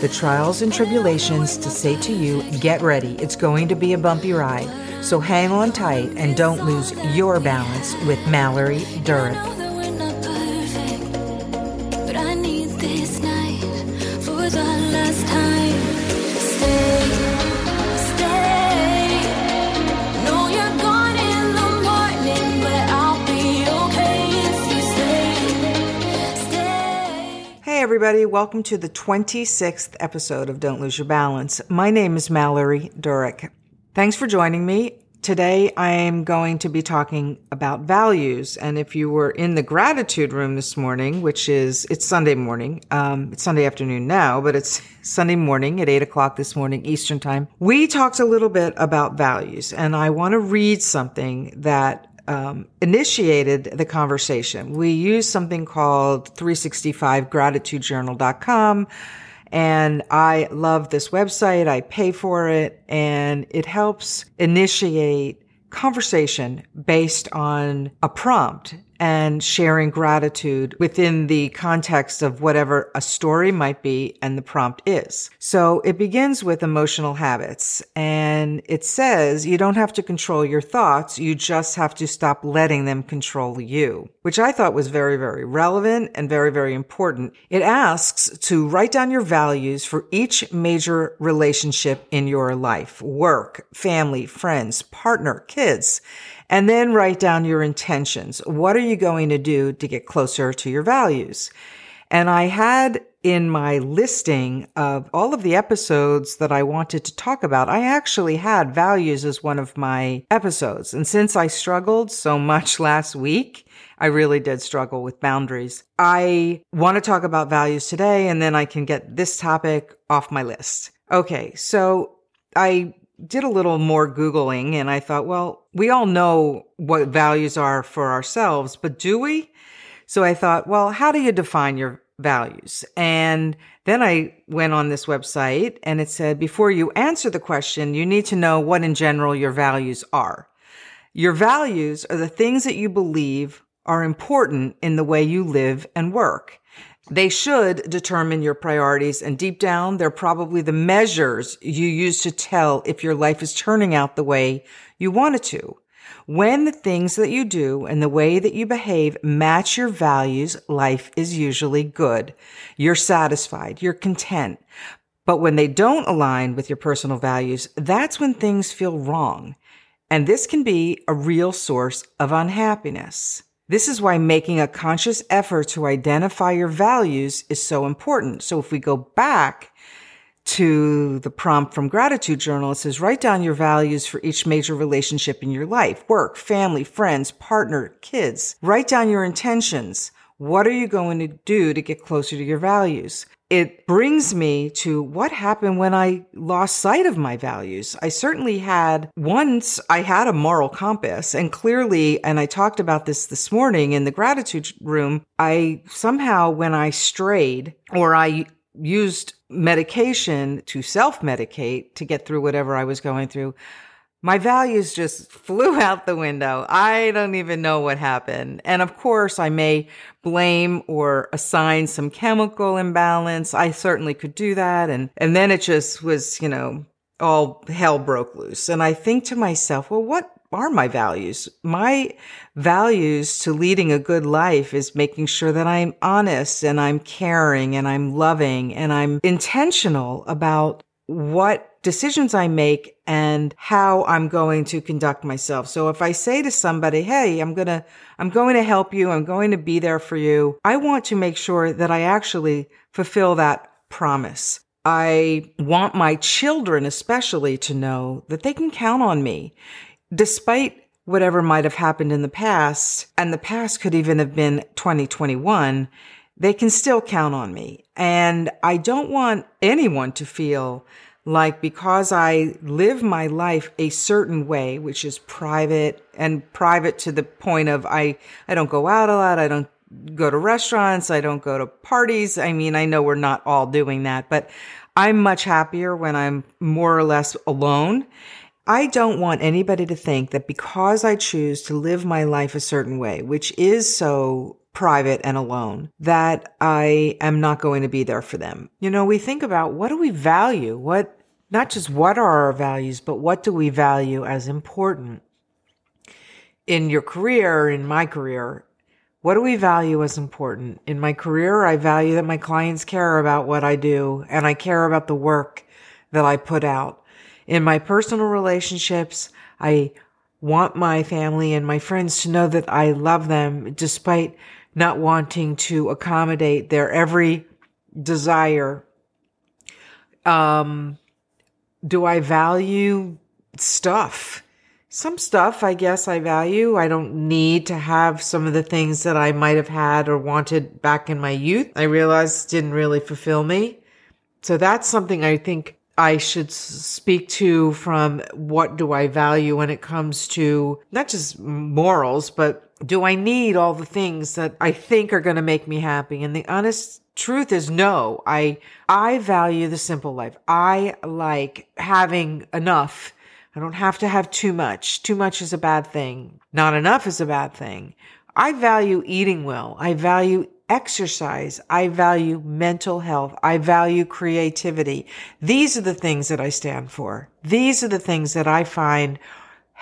the trials and tribulations to say to you, get ready, it's going to be a bumpy ride. So hang on tight and don't lose your balance with Mallory Durick. Hey everybody, welcome to the 26th episode of Don't Lose Your Balance. My name is Mallory Durick. Thanks for joining me. Today I am going to be talking about values. And if you were in the gratitude room this morning, which is, it's Sunday morning, um, it's Sunday afternoon now, but it's Sunday morning at eight o'clock this morning, Eastern time. We talked a little bit about values and I want to read something that um, initiated the conversation. We use something called 365gratitudejournal.com and I love this website. I pay for it and it helps initiate conversation based on a prompt and sharing gratitude within the context of whatever a story might be and the prompt is. So it begins with emotional habits and it says you don't have to control your thoughts. You just have to stop letting them control you, which I thought was very, very relevant and very, very important. It asks to write down your values for each major relationship in your life, work, family, friends, partner, kids and then write down your intentions. What are you going to do to get closer to your values? And I had in my listing of all of the episodes that I wanted to talk about, I actually had values as one of my episodes. And since I struggled so much last week, I really did struggle with boundaries. I want to talk about values today and then I can get this topic off my list. Okay. So I did a little more Googling and I thought, well, we all know what values are for ourselves, but do we? So I thought, well, how do you define your values? And then I went on this website and it said, before you answer the question, you need to know what in general your values are. Your values are the things that you believe are important in the way you live and work. They should determine your priorities and deep down, they're probably the measures you use to tell if your life is turning out the way you want it to. When the things that you do and the way that you behave match your values, life is usually good. You're satisfied. You're content. But when they don't align with your personal values, that's when things feel wrong. And this can be a real source of unhappiness. This is why making a conscious effort to identify your values is so important. So if we go back to the prompt from gratitude journal, it says write down your values for each major relationship in your life, work, family, friends, partner, kids. Write down your intentions. What are you going to do to get closer to your values? It brings me to what happened when I lost sight of my values. I certainly had once I had a moral compass and clearly, and I talked about this this morning in the gratitude room, I somehow when I strayed or I used medication to self medicate to get through whatever I was going through, my values just flew out the window. I don't even know what happened. And of course, I may blame or assign some chemical imbalance. I certainly could do that. And, and then it just was, you know, all hell broke loose. And I think to myself, well, what are my values? My values to leading a good life is making sure that I'm honest and I'm caring and I'm loving and I'm intentional about what decisions I make and how I'm going to conduct myself. So if I say to somebody, Hey, I'm going to, I'm going to help you. I'm going to be there for you. I want to make sure that I actually fulfill that promise. I want my children especially to know that they can count on me despite whatever might have happened in the past. And the past could even have been 2021. They can still count on me. And I don't want anyone to feel like because I live my life a certain way, which is private and private to the point of I, I don't go out a lot. I don't go to restaurants. I don't go to parties. I mean, I know we're not all doing that, but I'm much happier when I'm more or less alone. I don't want anybody to think that because I choose to live my life a certain way, which is so private and alone, that I am not going to be there for them. You know, we think about what do we value? What, not just what are our values, but what do we value as important? In your career, in my career, what do we value as important? In my career, I value that my clients care about what I do and I care about the work that I put out. In my personal relationships, I want my family and my friends to know that I love them despite not wanting to accommodate their every desire. Um, do I value stuff? Some stuff I guess I value. I don't need to have some of the things that I might have had or wanted back in my youth. I realized didn't really fulfill me. So that's something I think I should speak to from what do I value when it comes to not just morals, but do I need all the things that I think are going to make me happy? And the honest truth is no. I, I value the simple life. I like having enough. I don't have to have too much. Too much is a bad thing. Not enough is a bad thing. I value eating well. I value exercise. I value mental health. I value creativity. These are the things that I stand for. These are the things that I find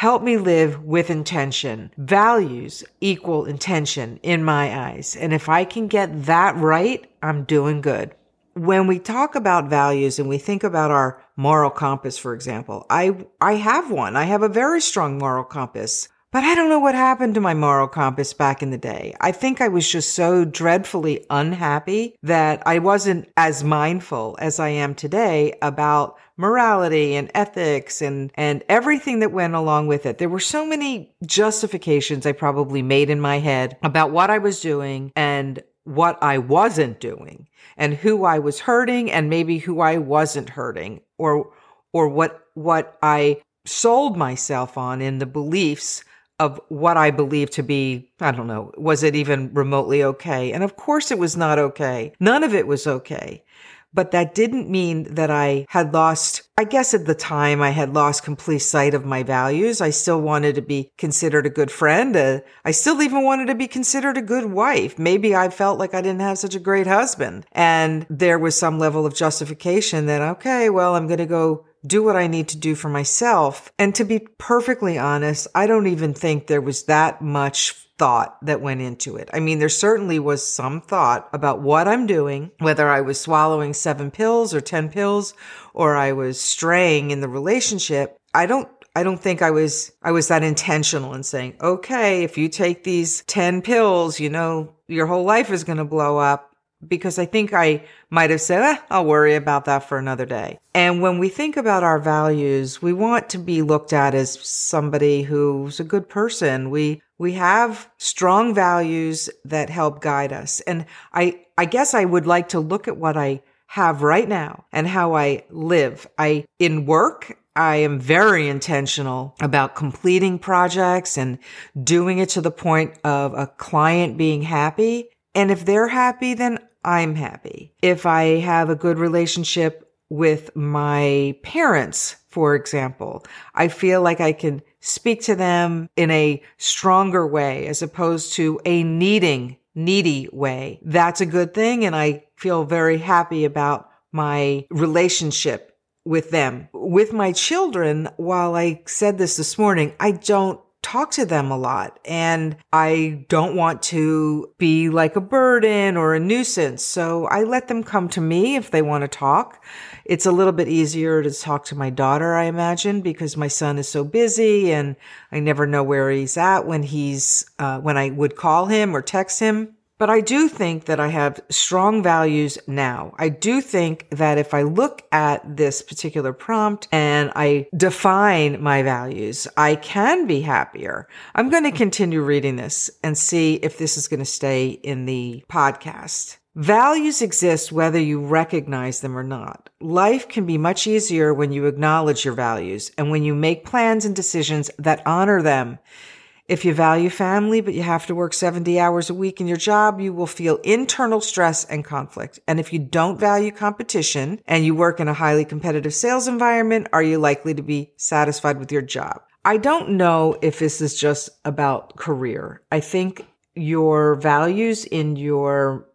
help me live with intention. Values equal intention in my eyes. And if I can get that right, I'm doing good. When we talk about values and we think about our moral compass, for example, I, I have one. I have a very strong moral compass. But I don't know what happened to my moral compass back in the day. I think I was just so dreadfully unhappy that I wasn't as mindful as I am today about morality and ethics and, and everything that went along with it. There were so many justifications I probably made in my head about what I was doing and what I wasn't doing and who I was hurting and maybe who I wasn't hurting or, or what, what I sold myself on in the beliefs of what I believe to be, I don't know, was it even remotely okay? And of course it was not okay. None of it was okay. But that didn't mean that I had lost, I guess at the time I had lost complete sight of my values. I still wanted to be considered a good friend. Uh, I still even wanted to be considered a good wife. Maybe I felt like I didn't have such a great husband. And there was some level of justification that, okay, well, I'm going to go do what I need to do for myself. And to be perfectly honest, I don't even think there was that much thought that went into it. I mean, there certainly was some thought about what I'm doing, whether I was swallowing seven pills or 10 pills, or I was straying in the relationship. I don't I don't think I was I was that intentional in saying, "Okay, if you take these 10 pills, you know, your whole life is going to blow up." Because I think I might have said, eh, I'll worry about that for another day. And when we think about our values, we want to be looked at as somebody who's a good person. We, we have strong values that help guide us. And I, I guess I would like to look at what I have right now and how I live. I, in work, I am very intentional about completing projects and doing it to the point of a client being happy. And if they're happy, then I'm happy. If I have a good relationship with my parents, for example, I feel like I can speak to them in a stronger way as opposed to a needing, needy way. That's a good thing. And I feel very happy about my relationship with them. With my children, while I said this this morning, I don't talk to them a lot and I don't want to be like a burden or a nuisance. So I let them come to me if they want to talk. It's a little bit easier to talk to my daughter, I imagine, because my son is so busy and I never know where he's at when he's, uh, when I would call him or text him. But I do think that I have strong values now. I do think that if I look at this particular prompt and I define my values, I can be happier. I'm going to continue reading this and see if this is going to stay in the podcast. Values exist whether you recognize them or not. Life can be much easier when you acknowledge your values and when you make plans and decisions that honor them. If you value family, but you have to work 70 hours a week in your job, you will feel internal stress and conflict. And if you don't value competition and you work in a highly competitive sales environment, are you likely to be satisfied with your job? I don't know if this is just about career. I think your values in your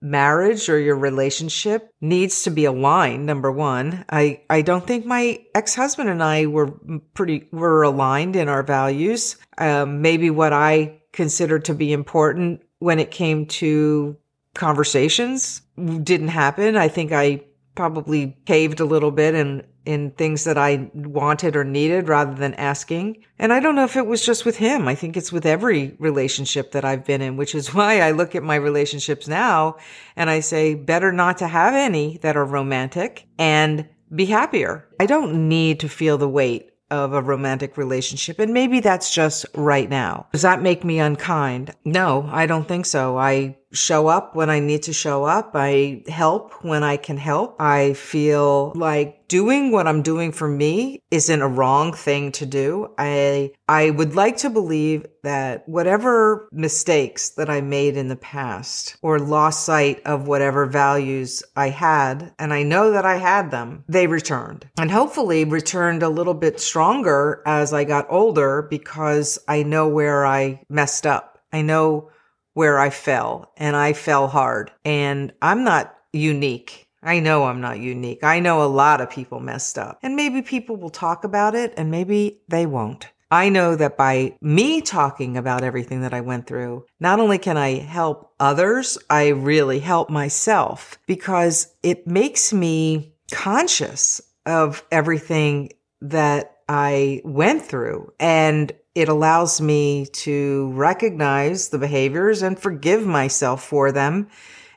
marriage or your relationship needs to be aligned number 1 i i don't think my ex-husband and i were pretty were aligned in our values. Um, maybe what i considered to be important when it came to conversations didn't happen. I think i probably caved a little bit and in things that I wanted or needed rather than asking. And I don't know if it was just with him. I think it's with every relationship that I've been in, which is why I look at my relationships now and I say better not to have any that are romantic and be happier. I don't need to feel the weight of a romantic relationship. And maybe that's just right now. Does that make me unkind? No, I don't think so. I show up when I need to show up. I help when I can help. I feel like doing what I'm doing for me isn't a wrong thing to do. I, I would like to believe that whatever mistakes that I made in the past or lost sight of whatever values I had, and I know that I had them, they returned and hopefully returned a little bit stronger as I got older because I know where I messed up. I know where I fell and I fell hard and I'm not unique. I know I'm not unique. I know a lot of people messed up and maybe people will talk about it and maybe they won't. I know that by me talking about everything that I went through, not only can I help others, I really help myself because it makes me conscious of everything that I went through and it allows me to recognize the behaviors and forgive myself for them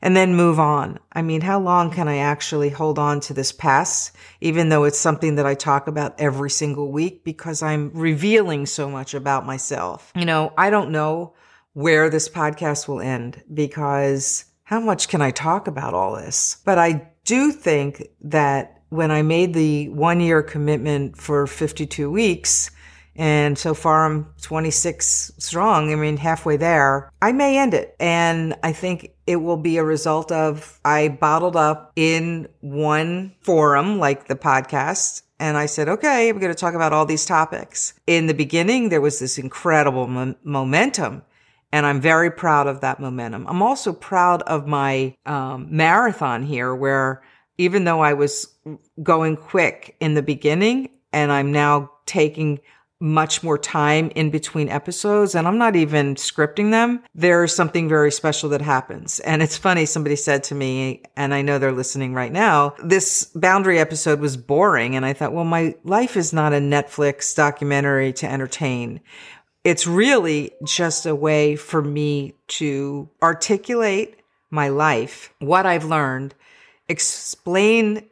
and then move on. I mean, how long can I actually hold on to this past, even though it's something that I talk about every single week because I'm revealing so much about myself? You know, I don't know where this podcast will end because how much can I talk about all this? But I do think that when I made the one year commitment for 52 weeks, and so far I'm 26 strong. I mean, halfway there. I may end it. And I think it will be a result of I bottled up in one forum, like the podcast. And I said, okay, I'm going to talk about all these topics. In the beginning, there was this incredible mo- momentum. And I'm very proud of that momentum. I'm also proud of my um, marathon here, where even though I was going quick in the beginning and I'm now taking much more time in between episodes and I'm not even scripting them, there's something very special that happens. And it's funny, somebody said to me, and I know they're listening right now, this boundary episode was boring. And I thought, well, my life is not a Netflix documentary to entertain. It's really just a way for me to articulate my life, what I've learned, explain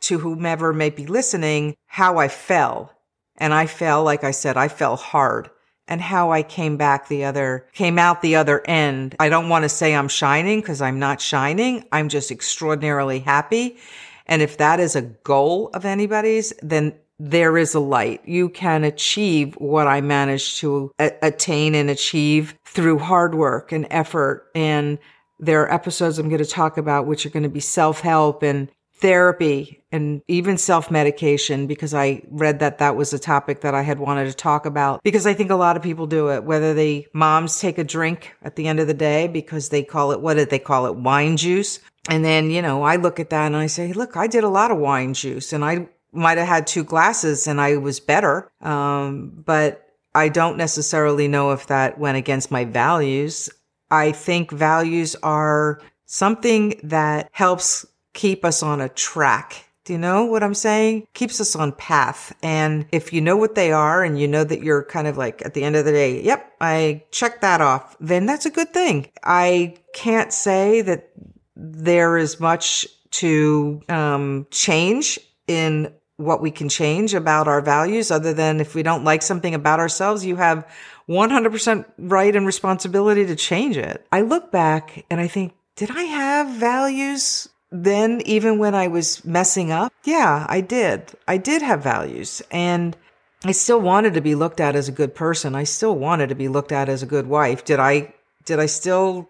to whomever may be listening how I fell and I fell, like I said, I fell hard and how I came back the other, came out the other end. I don't want to say I'm shining because I'm not shining. I'm just extraordinarily happy. And if that is a goal of anybody's, then there is a light. You can achieve what I managed to a- attain and achieve through hard work and effort. And there are episodes I'm going to talk about, which are going to be self help and therapy and even self medication because I read that that was a topic that I had wanted to talk about because I think a lot of people do it, whether they moms take a drink at the end of the day because they call it, what did they call it? Wine juice. And then, you know, I look at that and I say, look, I did a lot of wine juice and I might have had two glasses and I was better. Um, but I don't necessarily know if that went against my values. I think values are something that helps keep us on a track. Do you know what I'm saying? Keeps us on path. And if you know what they are and you know that you're kind of like at the end of the day, yep, I checked that off, then that's a good thing. I can't say that there is much to um, change in what we can change about our values other than if we don't like something about ourselves, you have 100% right and responsibility to change it. I look back and I think did I have values then, even when I was messing up? Yeah, I did. I did have values. And I still wanted to be looked at as a good person. I still wanted to be looked at as a good wife. Did I, did I still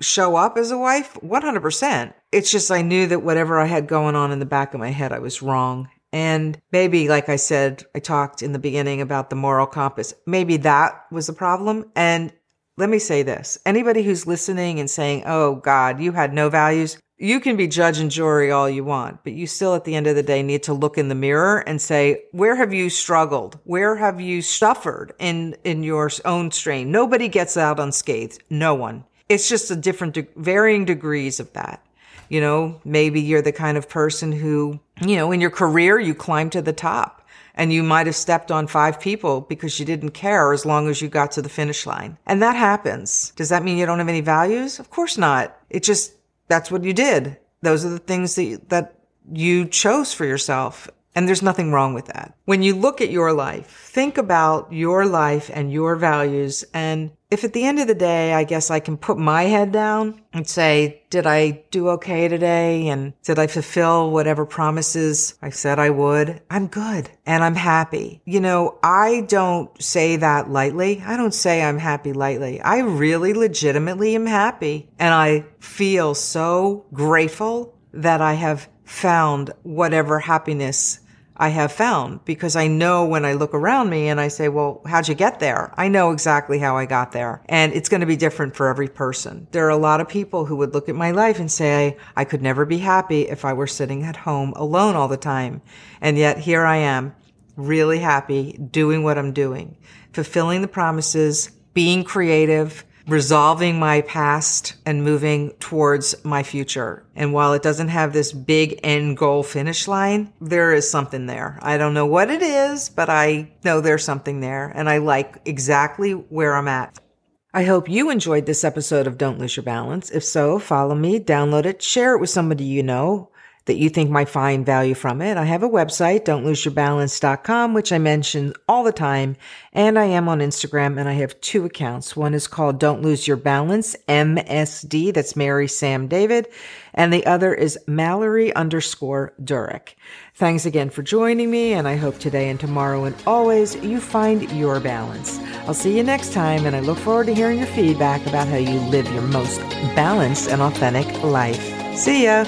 show up as a wife? 100%. It's just I knew that whatever I had going on in the back of my head, I was wrong. And maybe, like I said, I talked in the beginning about the moral compass. Maybe that was the problem. And let me say this anybody who's listening and saying, Oh God, you had no values, you can be judge and jury all you want, but you still at the end of the day need to look in the mirror and say, where have you struggled? Where have you suffered in, in your own strain? Nobody gets out unscathed. No one. It's just a different, de- varying degrees of that. You know, maybe you're the kind of person who, you know, in your career, you climb to the top and you might have stepped on five people because you didn't care as long as you got to the finish line. And that happens. Does that mean you don't have any values? Of course not. It just, that's what you did. Those are the things that, that you chose for yourself. And there's nothing wrong with that. When you look at your life, think about your life and your values. And if at the end of the day, I guess I can put my head down and say, did I do okay today? And did I fulfill whatever promises I said I would? I'm good and I'm happy. You know, I don't say that lightly. I don't say I'm happy lightly. I really legitimately am happy and I feel so grateful that I have found whatever happiness I have found because I know when I look around me and I say, well, how'd you get there? I know exactly how I got there. And it's going to be different for every person. There are a lot of people who would look at my life and say, I could never be happy if I were sitting at home alone all the time. And yet here I am, really happy, doing what I'm doing, fulfilling the promises, being creative, resolving my past and moving towards my future. And while it doesn't have this big end goal finish line, there is something there. I don't know what it is, but I know there's something there and I like exactly where I'm at. I hope you enjoyed this episode of Don't Lose Your Balance. If so, follow me, download it, share it with somebody you know that you think might find value from it. I have a website, don'tloseyourbalance.com, which I mention all the time. And I am on Instagram and I have two accounts. One is called Don't Lose Your Balance, MSD. That's Mary Sam David. And the other is Mallory underscore Durick. Thanks again for joining me. And I hope today and tomorrow and always you find your balance. I'll see you next time. And I look forward to hearing your feedback about how you live your most balanced and authentic life. See ya.